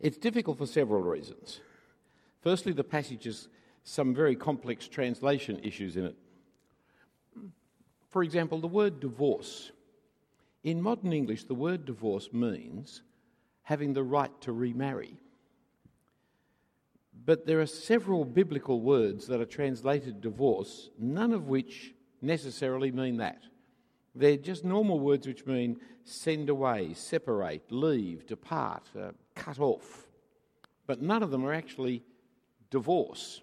It's difficult for several reasons. Firstly, the passage has some very complex translation issues in it. For example, the word divorce. In modern English, the word divorce means having the right to remarry. But there are several biblical words that are translated divorce, none of which necessarily mean that. They're just normal words which mean send away, separate, leave, depart, uh, cut off. But none of them are actually divorce,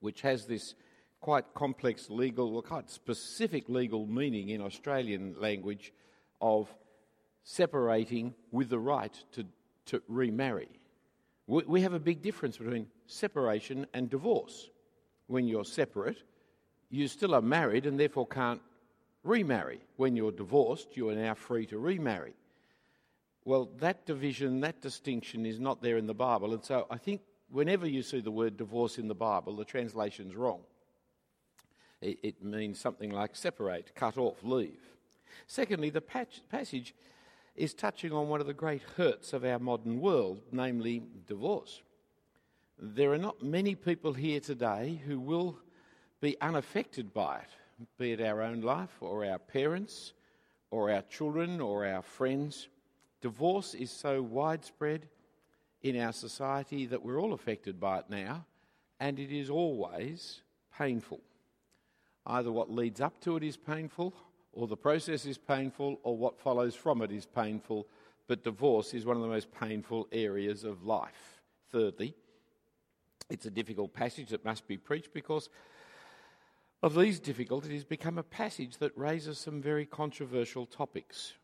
which has this quite complex legal, quite specific legal meaning in Australian language of separating with the right to, to remarry. We, we have a big difference between separation and divorce. When you're separate, you still are married and therefore can't remarry. When you're divorced, you are now free to remarry. Well, that division, that distinction is not there in the Bible. And so I think whenever you see the word divorce in the Bible, the translation's wrong. It, it means something like separate, cut off, leave. Secondly, the passage is touching on one of the great hurts of our modern world, namely divorce. There are not many people here today who will be unaffected by it, be it our own life or our parents or our children or our friends. Divorce is so widespread in our society that we're all affected by it now, and it is always painful. Either what leads up to it is painful, or the process is painful, or what follows from it is painful, but divorce is one of the most painful areas of life. Thirdly, it's a difficult passage that must be preached because of these difficulties, become a passage that raises some very controversial topics.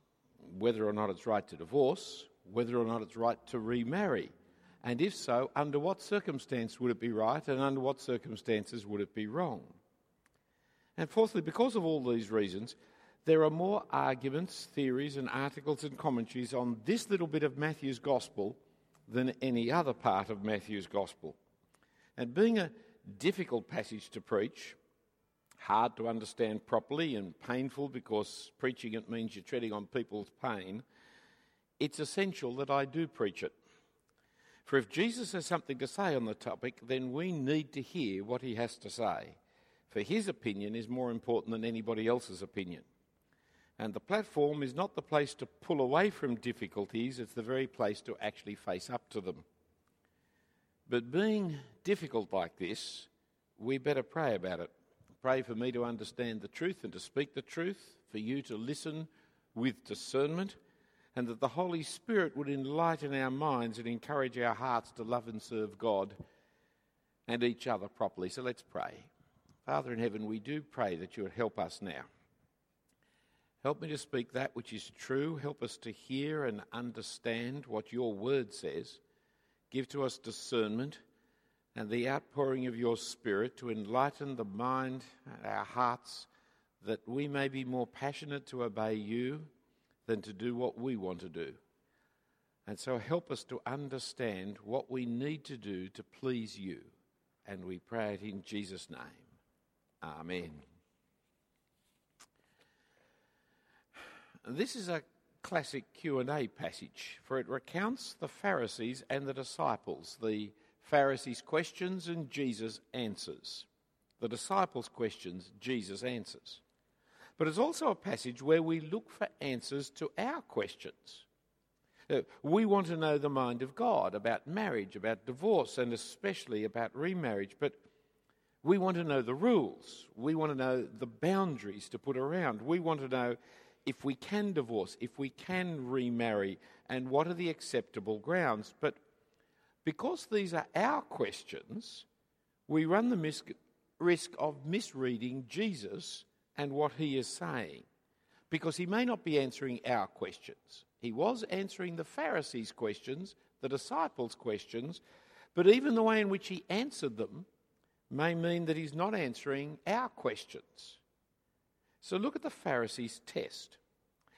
Whether or not it's right to divorce, whether or not it's right to remarry, and if so, under what circumstance would it be right, and under what circumstances would it be wrong? And fourthly, because of all these reasons, there are more arguments, theories, and articles and commentaries on this little bit of Matthew's Gospel than any other part of Matthew's Gospel. And being a difficult passage to preach, hard to understand properly and painful because preaching it means you're treading on people's pain, it's essential that I do preach it. For if Jesus has something to say on the topic, then we need to hear what he has to say. For his opinion is more important than anybody else's opinion. And the platform is not the place to pull away from difficulties, it's the very place to actually face up to them. But being difficult like this, we better pray about it. Pray for me to understand the truth and to speak the truth, for you to listen with discernment, and that the Holy Spirit would enlighten our minds and encourage our hearts to love and serve God and each other properly. So let's pray. Father in heaven, we do pray that you would help us now. Help me to speak that which is true. Help us to hear and understand what your word says. Give to us discernment and the outpouring of your Spirit to enlighten the mind and our hearts that we may be more passionate to obey you than to do what we want to do. And so help us to understand what we need to do to please you. And we pray it in Jesus' name. Amen. This is a classic Q&A passage for it recounts the Pharisees and the disciples, the Pharisees' questions and Jesus' answers. The disciples' questions, Jesus answers. But it's also a passage where we look for answers to our questions. Uh, we want to know the mind of God about marriage, about divorce, and especially about remarriage. But we want to know the rules. We want to know the boundaries to put around. We want to know if we can divorce, if we can remarry, and what are the acceptable grounds. But because these are our questions, we run the mis- risk of misreading Jesus and what he is saying. Because he may not be answering our questions. He was answering the Pharisees' questions, the disciples' questions, but even the way in which he answered them may mean that he's not answering our questions. So look at the Pharisees' test.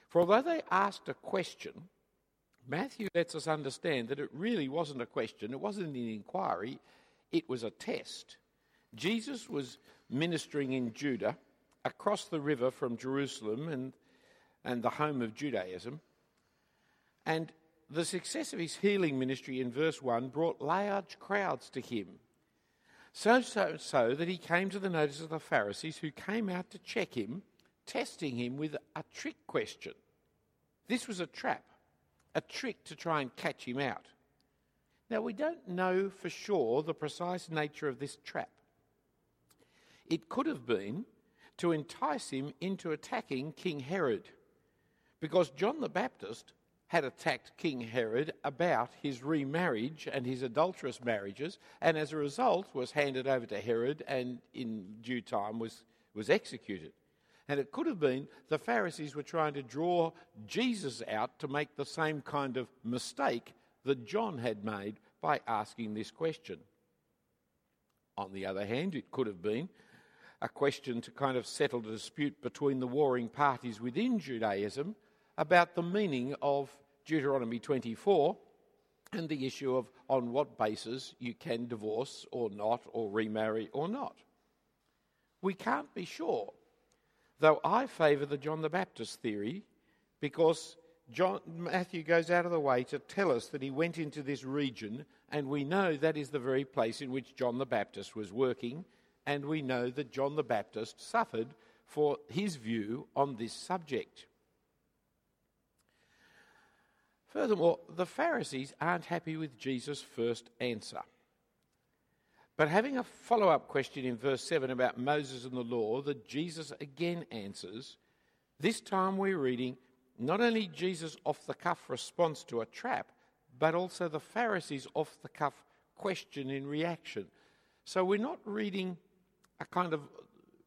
For although they asked a question, Matthew lets us understand that it really wasn't a question, it wasn't an inquiry, it was a test. Jesus was ministering in Judah across the river from Jerusalem and, and the home of Judaism. And the success of his healing ministry in verse 1 brought large crowds to him. So, so, so that he came to the notice of the Pharisees who came out to check him, testing him with a trick question. This was a trap, a trick to try and catch him out. Now, we don't know for sure the precise nature of this trap. It could have been to entice him into attacking King Herod, because John the Baptist had attacked King Herod about his remarriage and his adulterous marriages, and as a result was handed over to Herod and in due time was, was executed. And it could have been the Pharisees were trying to draw Jesus out to make the same kind of mistake that John had made by asking this question. On the other hand, it could have been a question to kind of settle the dispute between the warring parties within Judaism about the meaning of Deuteronomy 24 and the issue of on what basis you can divorce or not, or remarry or not. We can't be sure, though I favour the John the Baptist theory because John, Matthew goes out of the way to tell us that he went into this region, and we know that is the very place in which John the Baptist was working, and we know that John the Baptist suffered for his view on this subject. Furthermore, the Pharisees aren't happy with Jesus' first answer. But having a follow up question in verse 7 about Moses and the law that Jesus again answers, this time we're reading not only Jesus' off the cuff response to a trap, but also the Pharisees' off the cuff question in reaction. So we're not reading a kind of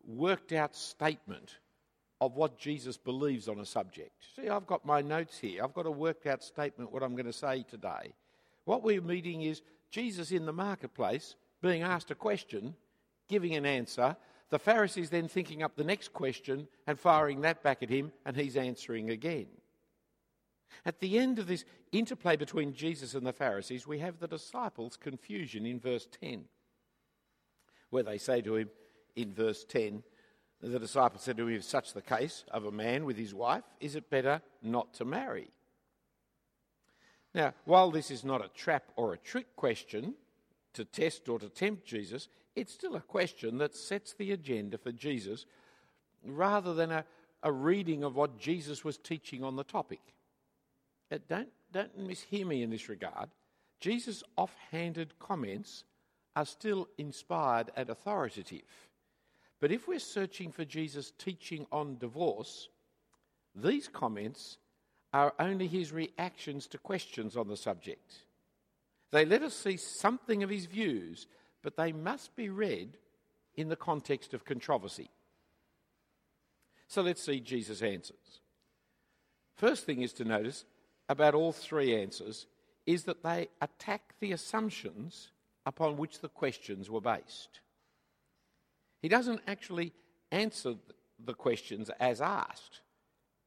worked out statement of what Jesus believes on a subject. See, I've got my notes here. I've got a worked out statement what I'm going to say today. What we're meeting is Jesus in the marketplace being asked a question, giving an answer, the Pharisees then thinking up the next question and firing that back at him, and he's answering again. At the end of this interplay between Jesus and the Pharisees, we have the disciples' confusion in verse 10, where they say to him in verse 10, the disciples said to him, If such the case of a man with his wife, is it better not to marry? Now, while this is not a trap or a trick question to test or to tempt Jesus, it's still a question that sets the agenda for Jesus rather than a, a reading of what Jesus was teaching on the topic. Uh, don't, don't mishear me in this regard. Jesus' offhanded comments are still inspired and authoritative. But if we're searching for Jesus' teaching on divorce, these comments are only his reactions to questions on the subject. They let us see something of his views, but they must be read in the context of controversy. So let's see Jesus' answers. First thing is to notice about all three answers is that they attack the assumptions upon which the questions were based. He doesn't actually answer the questions as asked,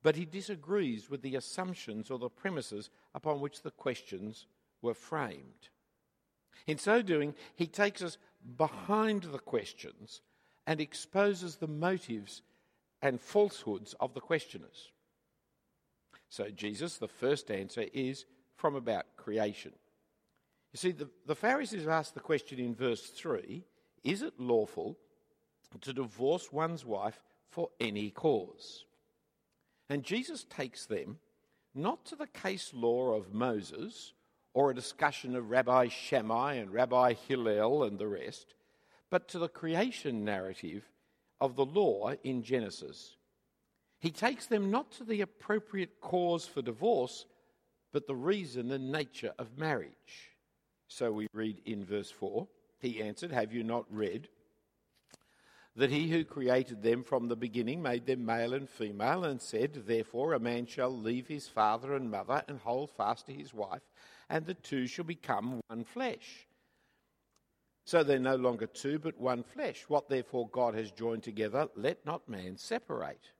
but he disagrees with the assumptions or the premises upon which the questions were framed. In so doing, he takes us behind the questions and exposes the motives and falsehoods of the questioners. So, Jesus, the first answer is from about creation. You see, the, the Pharisees asked the question in verse 3 Is it lawful to divorce one's wife for any cause. And Jesus takes them not to the case law of Moses or a discussion of Rabbi Shammai and Rabbi Hillel and the rest, but to the creation narrative of the law in Genesis. He takes them not to the appropriate cause for divorce, but the reason and nature of marriage. So we read in verse 4 He answered, Have you not read? that he who created them from the beginning made them male and female, and said, Therefore a man shall leave his father and mother and hold fast to his wife, and the two shall become one flesh. So they're no longer two, but one flesh. What therefore God has joined together, let not man separate.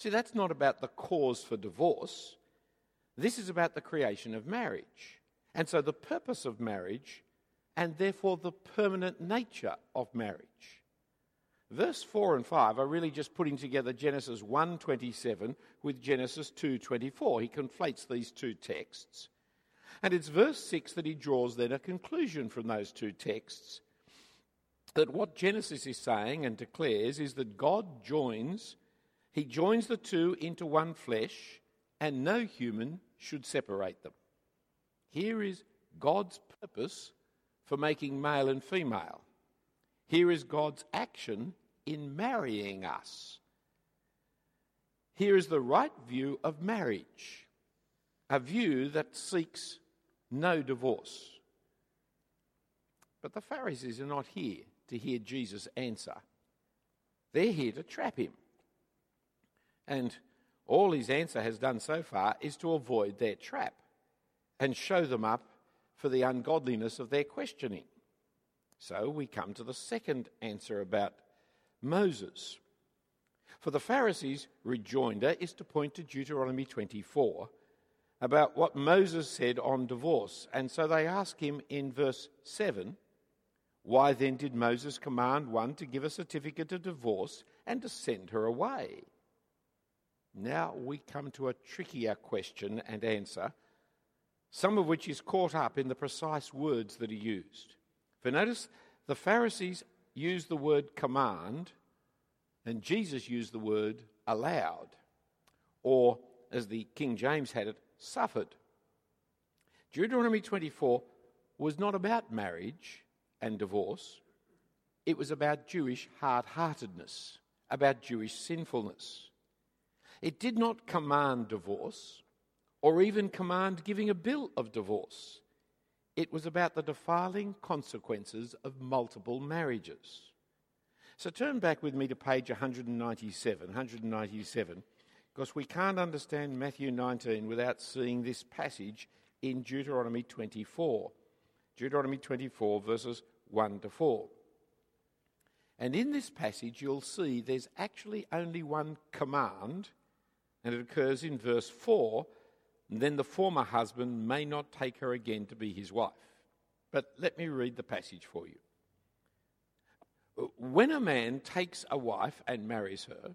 See, that's not about the cause for divorce. This is about the creation of marriage. And so the purpose of marriage, and therefore the permanent nature of marriage. verse 4 and 5 are really just putting together Genesis 1:27 with Genesis 2:24. He conflates these two texts. And it's verse 6 that he draws then a conclusion from those two texts that what Genesis is saying and declares is that God joins he joins the two into one flesh and no human should separate them. Here is God's purpose for making male and female. Here is God's action in marrying us. Here is the right view of marriage, a view that seeks no divorce. But the Pharisees are not here to hear Jesus answer, they're here to trap him. And all his answer has done so far is to avoid their trap and show them up for the ungodliness of their questioning. So we come to the second answer about Moses. For the Pharisees' rejoinder is to point to Deuteronomy 24 about what Moses said on divorce. And so they ask him in verse 7 Why then did Moses command one to give a certificate of divorce and to send her away? Now we come to a trickier question and answer, some of which is caught up in the precise words that are used. For notice, the Pharisees used the word command, and Jesus used the word allowed, or as the King James had it, suffered. Deuteronomy 24 was not about marriage and divorce, it was about Jewish hard heartedness, about Jewish sinfulness. It did not command divorce or even command giving a bill of divorce. It was about the defiling consequences of multiple marriages. So turn back with me to page 197, 197, because we can't understand Matthew 19 without seeing this passage in Deuteronomy 24. Deuteronomy 24, verses 1 to 4. And in this passage, you'll see there's actually only one command and it occurs in verse 4 then the former husband may not take her again to be his wife. But let me read the passage for you. When a man takes a wife and marries her,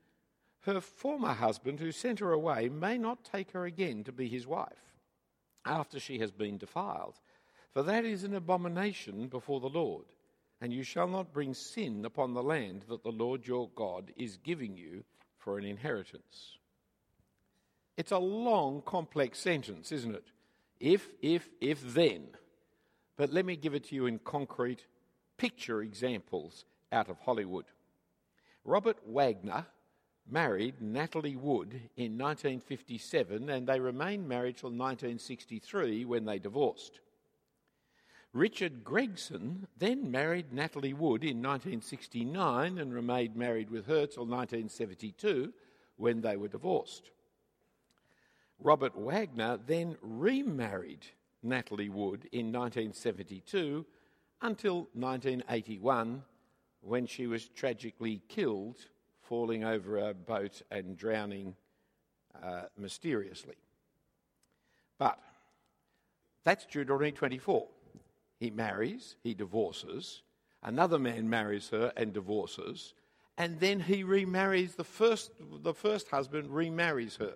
her former husband who sent her away may not take her again to be his wife after she has been defiled. For that is an abomination before the Lord. And you shall not bring sin upon the land that the Lord your God is giving you for an inheritance. It's a long, complex sentence, isn't it? If, if, if, then. But let me give it to you in concrete picture examples out of Hollywood. Robert Wagner married Natalie Wood in 1957 and they remained married till 1963 when they divorced. Richard Gregson then married Natalie Wood in 1969 and remained married with her till 1972 when they were divorced. Robert Wagner then remarried Natalie Wood in 1972 until 1981 when she was tragically killed falling over a boat and drowning uh, mysteriously. But that's Deuteronomy 24. He marries, he divorces, another man marries her and divorces, and then he remarries the first, the first husband remarries her.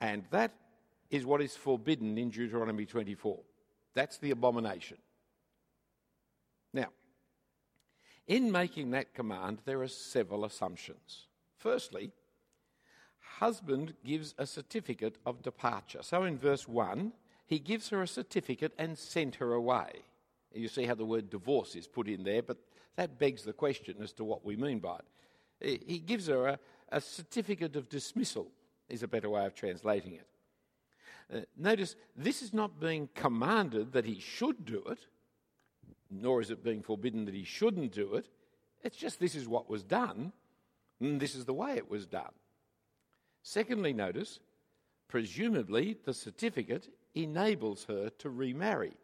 And that is what is forbidden in Deuteronomy 24. That's the abomination. Now, in making that command, there are several assumptions. Firstly, husband gives a certificate of departure. So in verse 1, he gives her a certificate and sent her away. You see how the word divorce is put in there, but that begs the question as to what we mean by it. He gives her a, a certificate of dismissal, is a better way of translating it. Uh, notice this is not being commanded that he should do it, nor is it being forbidden that he shouldn't do it. It's just this is what was done, and this is the way it was done. Secondly, notice, presumably the certificate enables her to remarry.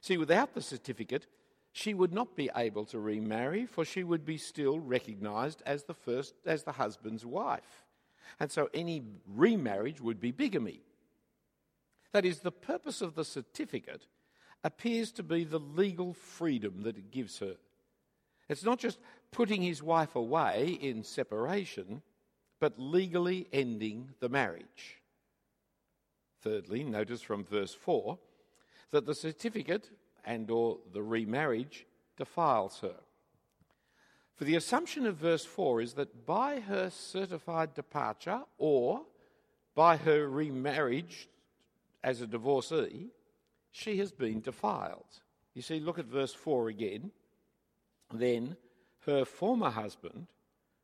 See, without the certificate, she would not be able to remarry, for she would be still recognised as the first, as the husband's wife. And so any remarriage would be bigamy. That is, the purpose of the certificate appears to be the legal freedom that it gives her. It's not just putting his wife away in separation, but legally ending the marriage. Thirdly, notice from verse 4 that the certificate and or the remarriage defiles her. For the assumption of verse 4 is that by her certified departure or by her remarriage as a divorcee, she has been defiled. You see, look at verse 4 again. Then her former husband,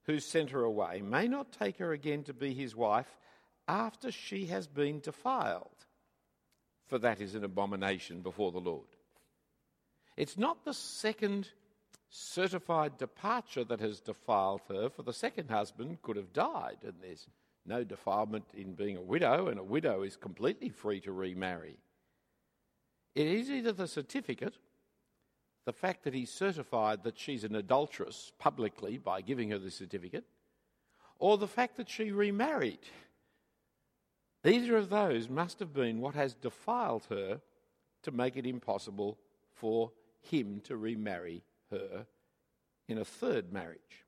who sent her away, may not take her again to be his wife after she has been defiled, for that is an abomination before the Lord. It's not the second certified departure that has defiled her, for the second husband could have died, and there's no defilement in being a widow, and a widow is completely free to remarry. It is either the certificate, the fact that he certified that she's an adulteress publicly by giving her the certificate, or the fact that she remarried. Either of those must have been what has defiled her to make it impossible for him to remarry her in a third marriage.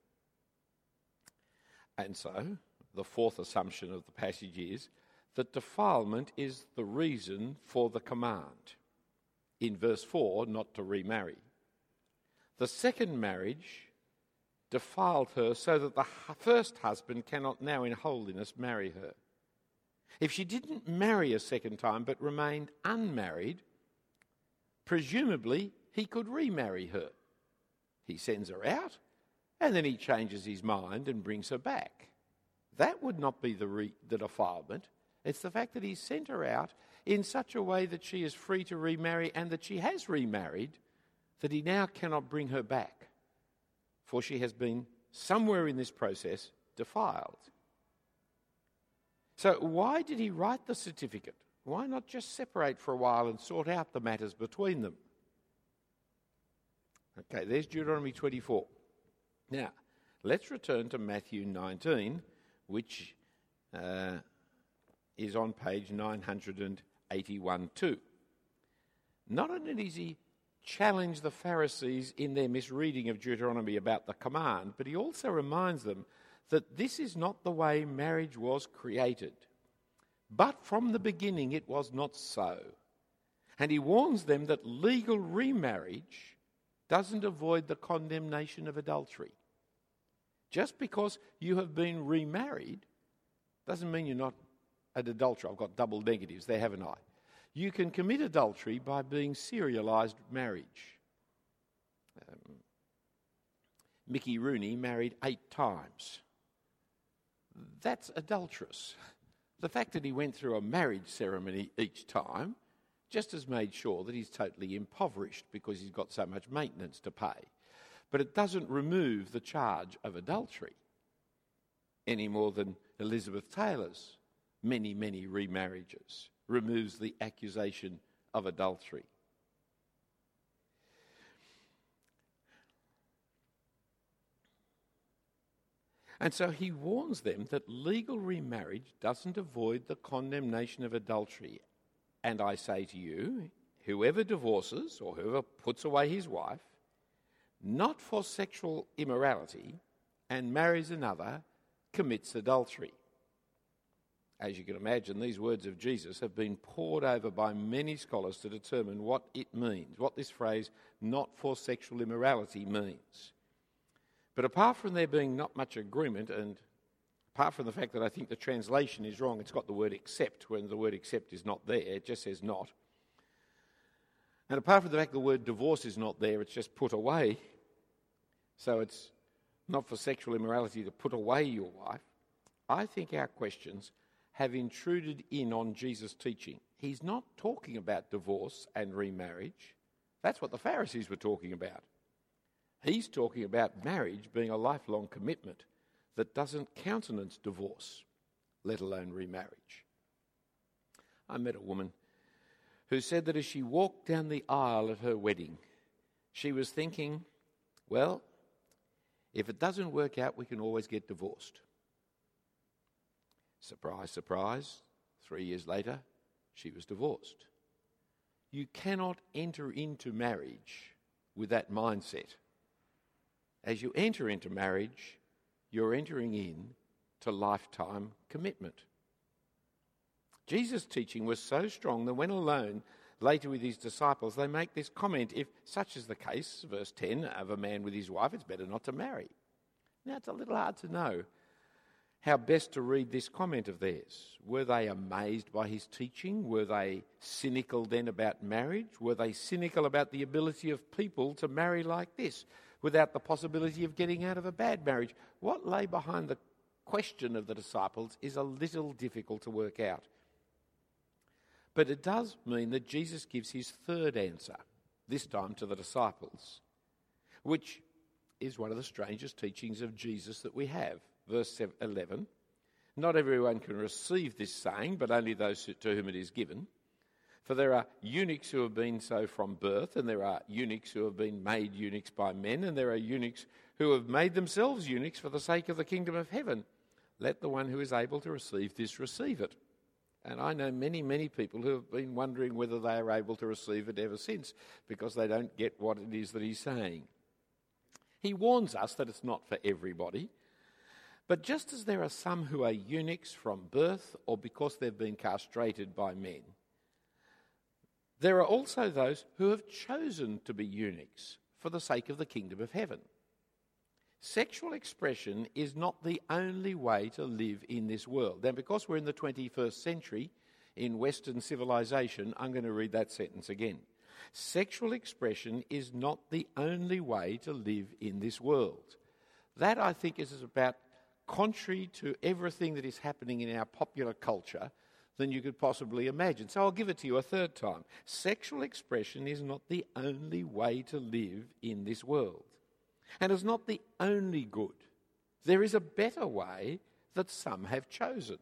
And so, the fourth assumption of the passage is that defilement is the reason for the command. In verse 4, not to remarry. The second marriage defiled her so that the first husband cannot now in holiness marry her. If she didn't marry a second time but remained unmarried, presumably he could remarry her. He sends her out and then he changes his mind and brings her back. That would not be the, re- the defilement. It's the fact that he sent her out in such a way that she is free to remarry and that she has remarried, that he now cannot bring her back, for she has been somewhere in this process defiled. So, why did he write the certificate? Why not just separate for a while and sort out the matters between them? Okay, there's Deuteronomy 24. Now, let's return to Matthew 19, which uh, is on page 981 too. Not only does he challenge the Pharisees in their misreading of Deuteronomy about the command, but he also reminds them that this is not the way marriage was created. But from the beginning it was not so. And he warns them that legal remarriage doesn't avoid the condemnation of adultery. Just because you have been remarried doesn't mean you're not an adulterer. I've got double negatives there, haven't I? You can commit adultery by being serialised marriage. Um, Mickey Rooney married eight times. That's adulterous. The fact that he went through a marriage ceremony each time just has made sure that he's totally impoverished because he's got so much maintenance to pay. But it doesn't remove the charge of adultery any more than Elizabeth Taylor's many, many remarriages removes the accusation of adultery. And so he warns them that legal remarriage doesn't avoid the condemnation of adultery and I say to you, whoever divorces or whoever puts away his wife, not for sexual immorality, and marries another, commits adultery. As you can imagine, these words of Jesus have been pored over by many scholars to determine what it means, what this phrase, not for sexual immorality, means. But apart from there being not much agreement, and apart from the fact that I think the translation is wrong, it's got the word accept when the word accept is not there, it just says not. And apart from the fact the word divorce is not there, it's just put away. So it's not for sexual immorality to put away your wife. I think our questions have intruded in on Jesus' teaching. He's not talking about divorce and remarriage. That's what the Pharisees were talking about. He's talking about marriage being a lifelong commitment that doesn't countenance divorce, let alone remarriage. I met a woman who said that as she walked down the aisle at her wedding, she was thinking, well, if it doesn't work out, we can always get divorced. Surprise, surprise, three years later, she was divorced. You cannot enter into marriage with that mindset. As you enter into marriage, you're entering in to lifetime commitment. Jesus' teaching was so strong that when alone later with his disciples, they make this comment if such is the case, verse 10, of a man with his wife, it's better not to marry. Now, it's a little hard to know how best to read this comment of theirs. Were they amazed by his teaching? Were they cynical then about marriage? Were they cynical about the ability of people to marry like this without the possibility of getting out of a bad marriage? What lay behind the question of the disciples is a little difficult to work out. But it does mean that Jesus gives his third answer, this time to the disciples, which is one of the strangest teachings of Jesus that we have. Verse 11 Not everyone can receive this saying, but only those to whom it is given. For there are eunuchs who have been so from birth, and there are eunuchs who have been made eunuchs by men, and there are eunuchs who have made themselves eunuchs for the sake of the kingdom of heaven. Let the one who is able to receive this receive it. And I know many, many people who have been wondering whether they are able to receive it ever since because they don't get what it is that he's saying. He warns us that it's not for everybody. But just as there are some who are eunuchs from birth or because they've been castrated by men, there are also those who have chosen to be eunuchs for the sake of the kingdom of heaven. Sexual expression is not the only way to live in this world. And because we're in the 21st century in Western civilization, I'm going to read that sentence again. Sexual expression is not the only way to live in this world. That, I think, is about contrary to everything that is happening in our popular culture than you could possibly imagine. So I'll give it to you a third time. Sexual expression is not the only way to live in this world and is not the only good. There is a better way that some have chosen.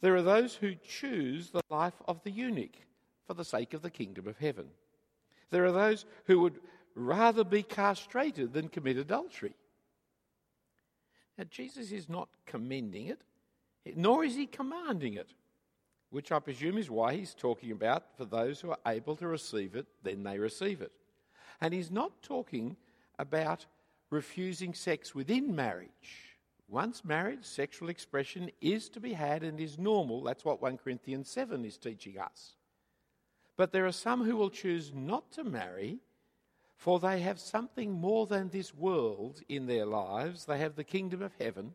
There are those who choose the life of the eunuch for the sake of the kingdom of heaven. There are those who would rather be castrated than commit adultery. Now, Jesus is not commending it, nor is he commanding it, which I presume is why he's talking about for those who are able to receive it, then they receive it. And he's not talking about refusing sex within marriage. Once married, sexual expression is to be had and is normal. That's what 1 Corinthians 7 is teaching us. But there are some who will choose not to marry, for they have something more than this world in their lives. They have the kingdom of heaven,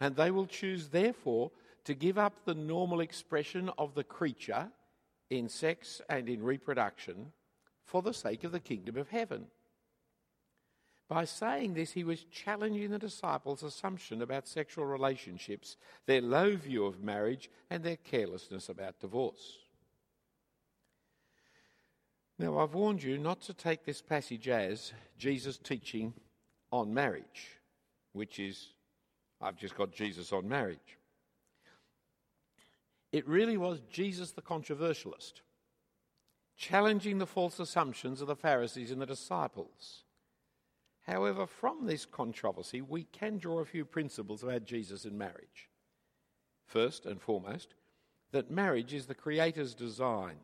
and they will choose, therefore, to give up the normal expression of the creature in sex and in reproduction for the sake of the kingdom of heaven. By saying this, he was challenging the disciples' assumption about sexual relationships, their low view of marriage, and their carelessness about divorce. Now, I've warned you not to take this passage as Jesus' teaching on marriage, which is, I've just got Jesus on marriage. It really was Jesus the controversialist, challenging the false assumptions of the Pharisees and the disciples. However, from this controversy, we can draw a few principles about Jesus and marriage. First and foremost, that marriage is the Creator's design.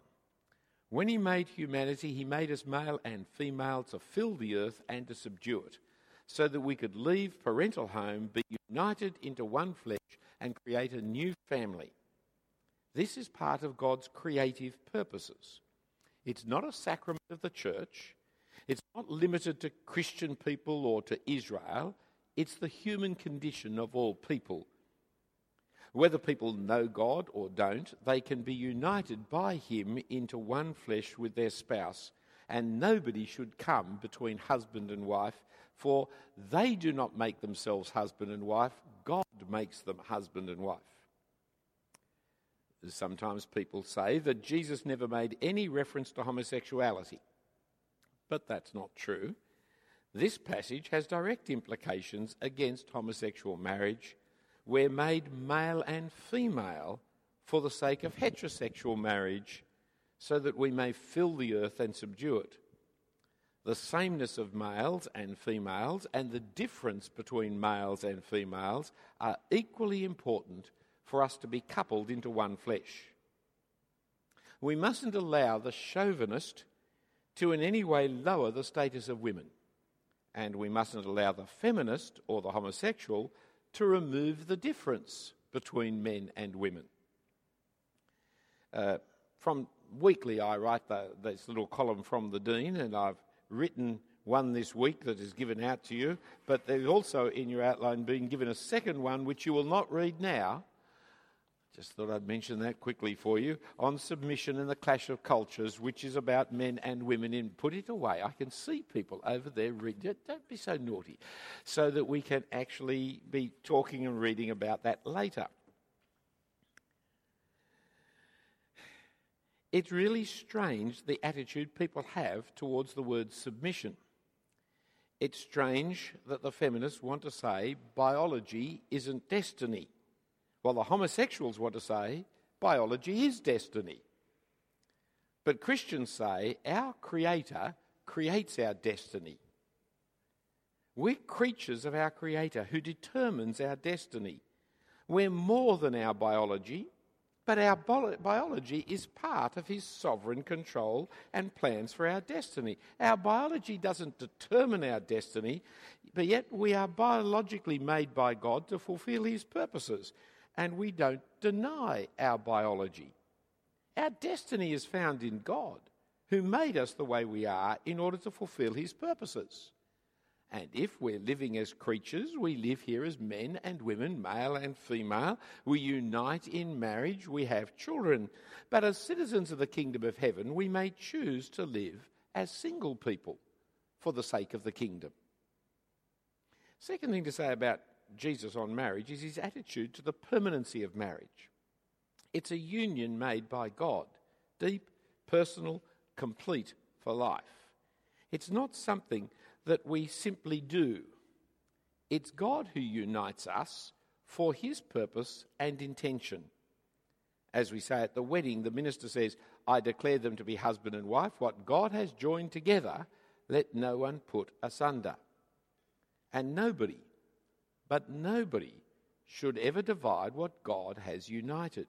When He made humanity, He made us male and female to fill the earth and to subdue it, so that we could leave parental home, be united into one flesh, and create a new family. This is part of God's creative purposes. It's not a sacrament of the church, it's not limited to Christian people or to Israel, it's the human condition of all people. Whether people know God or don't, they can be united by Him into one flesh with their spouse, and nobody should come between husband and wife, for they do not make themselves husband and wife, God makes them husband and wife. Sometimes people say that Jesus never made any reference to homosexuality but that's not true. This passage has direct implications against homosexual marriage. We're made male and female for the sake of heterosexual marriage, so that we may fill the earth and subdue it. The sameness of males and females and the difference between males and females are equally important for us to be coupled into one flesh. We mustn't allow the chauvinist to in any way lower the status of women, and we mustn't allow the feminist or the homosexual to remove the difference between men and women. Uh, from weekly, I write the, this little column from the Dean, and I've written one this week that is given out to you, but there's also in your outline been given a second one which you will not read now. Just thought I'd mention that quickly for you on submission and the clash of cultures, which is about men and women. In put it away. I can see people over there reading. Don't be so naughty, so that we can actually be talking and reading about that later. It's really strange the attitude people have towards the word submission. It's strange that the feminists want to say biology isn't destiny, while the homosexuals want to say biology is destiny. But Christians say our Creator creates our destiny. We're creatures of our Creator who determines our destiny. We're more than our biology, but our biology is part of his sovereign control and plans for our destiny. Our biology doesn't determine our destiny, but yet we are biologically made by God to fulfill his purposes, and we don't deny our biology. Our destiny is found in God, who made us the way we are in order to fulfill his purposes. And if we're living as creatures, we live here as men and women, male and female. We unite in marriage, we have children. But as citizens of the kingdom of heaven, we may choose to live as single people for the sake of the kingdom. Second thing to say about Jesus on marriage is his attitude to the permanency of marriage. It's a union made by God, deep, personal, complete for life. It's not something that we simply do. It's God who unites us for his purpose and intention. As we say at the wedding, the minister says, I declare them to be husband and wife. What God has joined together, let no one put asunder. And nobody, but nobody, should ever divide what God has united.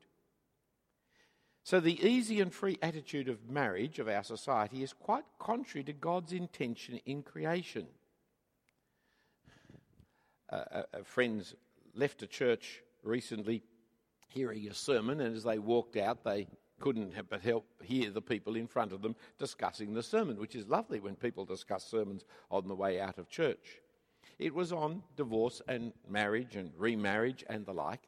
So, the easy and free attitude of marriage of our society is quite contrary to God's intention in creation. Uh, uh, friends left a church recently hearing a sermon, and as they walked out, they couldn't but help hear the people in front of them discussing the sermon, which is lovely when people discuss sermons on the way out of church. It was on divorce and marriage and remarriage and the like.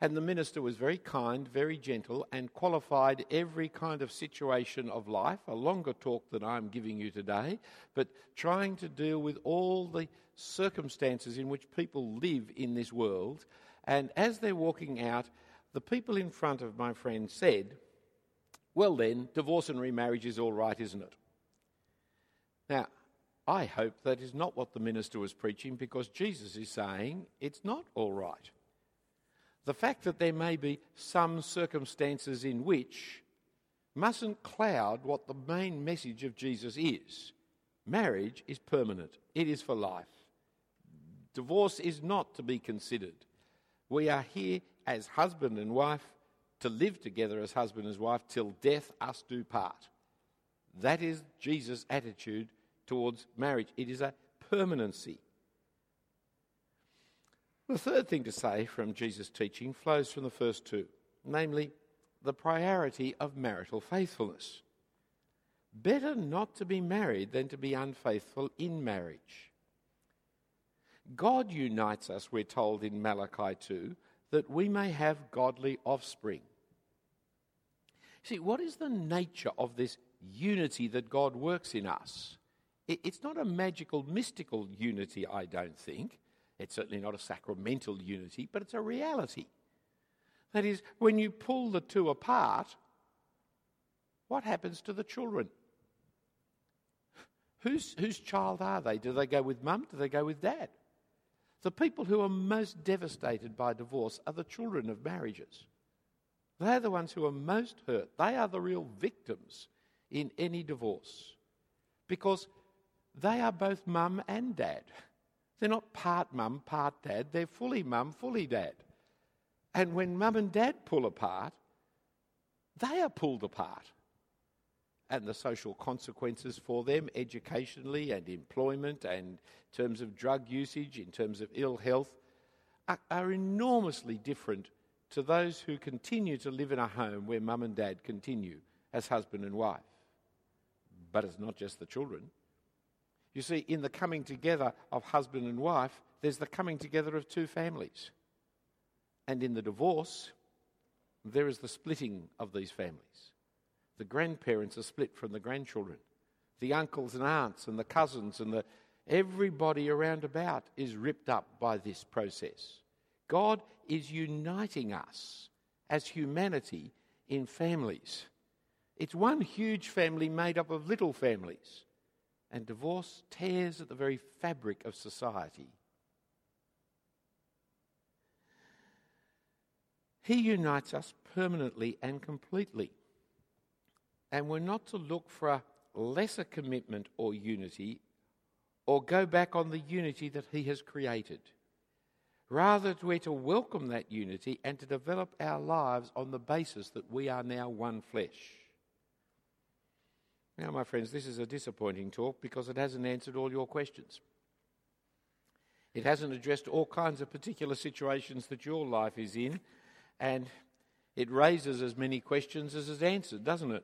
And the minister was very kind, very gentle, and qualified every kind of situation of life, a longer talk than I'm giving you today, but trying to deal with all the circumstances in which people live in this world. And as they're walking out, the people in front of my friend said, Well, then, divorce and remarriage is all right, isn't it? Now, I hope that is not what the minister was preaching because Jesus is saying it's not all right the fact that there may be some circumstances in which mustn't cloud what the main message of Jesus is. Marriage is permanent, it is for life. Divorce is not to be considered. We are here as husband and wife to live together as husband and wife till death us do part. That is Jesus' attitude towards marriage. It is a permanency. The third thing to say from Jesus' teaching flows from the first two, namely the priority of marital faithfulness. Better not to be married than to be unfaithful in marriage. God unites us, we're told in Malachi 2, that we may have godly offspring. See, what is the nature of this unity that God works in us? It's not a magical, mystical unity, I don't think. It's certainly not a sacramental unity, but it's a reality. That is, when you pull the two apart, what happens to the children? Whose, whose child are they? Do they go with mum? Do they go with dad? The people who are most devastated by divorce are the children of marriages. They're the ones who are most hurt. They are the real victims in any divorce because they are both mum and dad. They're not part mum, part dad. They're fully mum, fully dad. And when mum and dad pull apart, they are pulled apart. And the social consequences for them, educationally and employment, and in terms of drug usage, in terms of ill health, are, are enormously different to those who continue to live in a home where mum and dad continue as husband and wife. But it's not just the children. You see, in the coming together of husband and wife, there's the coming together of two families. And in the divorce, there is the splitting of these families. The grandparents are split from the grandchildren. The uncles and aunts and the cousins and the everybody around about is ripped up by this process. God is uniting us as humanity in families. It's one huge family made up of little families. And divorce tears at the very fabric of society. He unites us permanently and completely. And we're not to look for a lesser commitment or unity or go back on the unity that He has created. Rather, we're to welcome that unity and to develop our lives on the basis that we are now one flesh. Now, my friends, this is a disappointing talk because it hasn't answered all your questions. It hasn't addressed all kinds of particular situations that your life is in, and it raises as many questions as it's answered, doesn't it?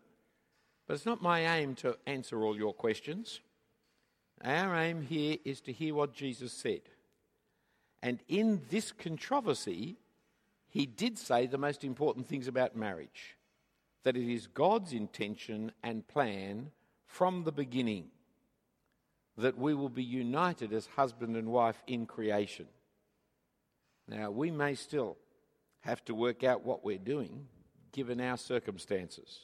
But it's not my aim to answer all your questions. Our aim here is to hear what Jesus said. And in this controversy, he did say the most important things about marriage that it is God's intention and plan from the beginning that we will be united as husband and wife in creation. Now, we may still have to work out what we're doing given our circumstances.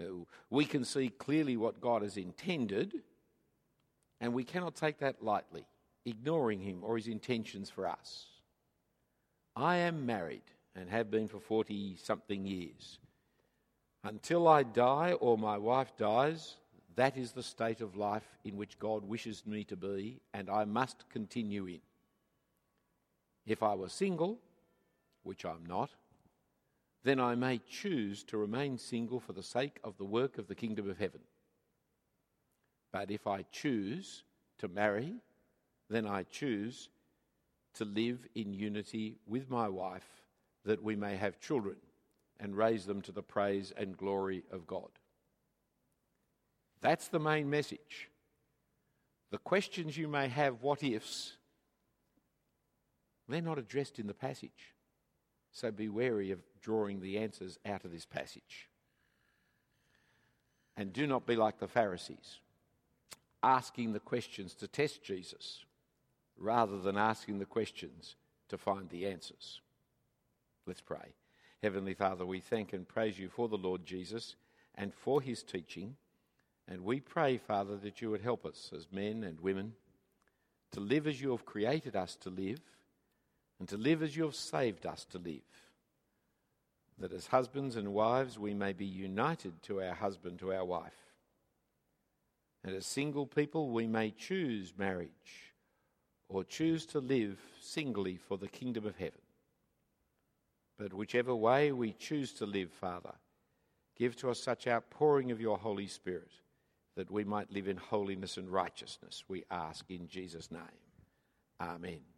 Uh, we can see clearly what God has intended, and we cannot take that lightly, ignoring Him or His intentions for us. I am married and have been for 40 something years. Until I die or my wife dies, that is the state of life in which God wishes me to be, and I must continue in. If I were single, which I'm not, then I may choose to remain single for the sake of the work of the kingdom of heaven. But if I choose to marry, then I choose to live in unity with my wife that we may have children and raise them to the praise and glory of God. That's the main message. The questions you may have, what ifs, they're not addressed in the passage. So be wary of drawing the answers out of this passage. And do not be like the Pharisees, asking the questions to test Jesus rather than asking the questions to find the answers. Let's pray. Heavenly Father, we thank and praise you for the Lord Jesus and for his teaching. And we pray, Father, that you would help us as men and women to live as you have created us to live and to live as you have saved us to live. That as husbands and wives we may be united to our husband, to our wife. And as single people we may choose marriage or choose to live singly for the kingdom of heaven. But whichever way we choose to live, Father, give to us such outpouring of your Holy Spirit that we might live in holiness and righteousness, we ask in Jesus' name. Amen.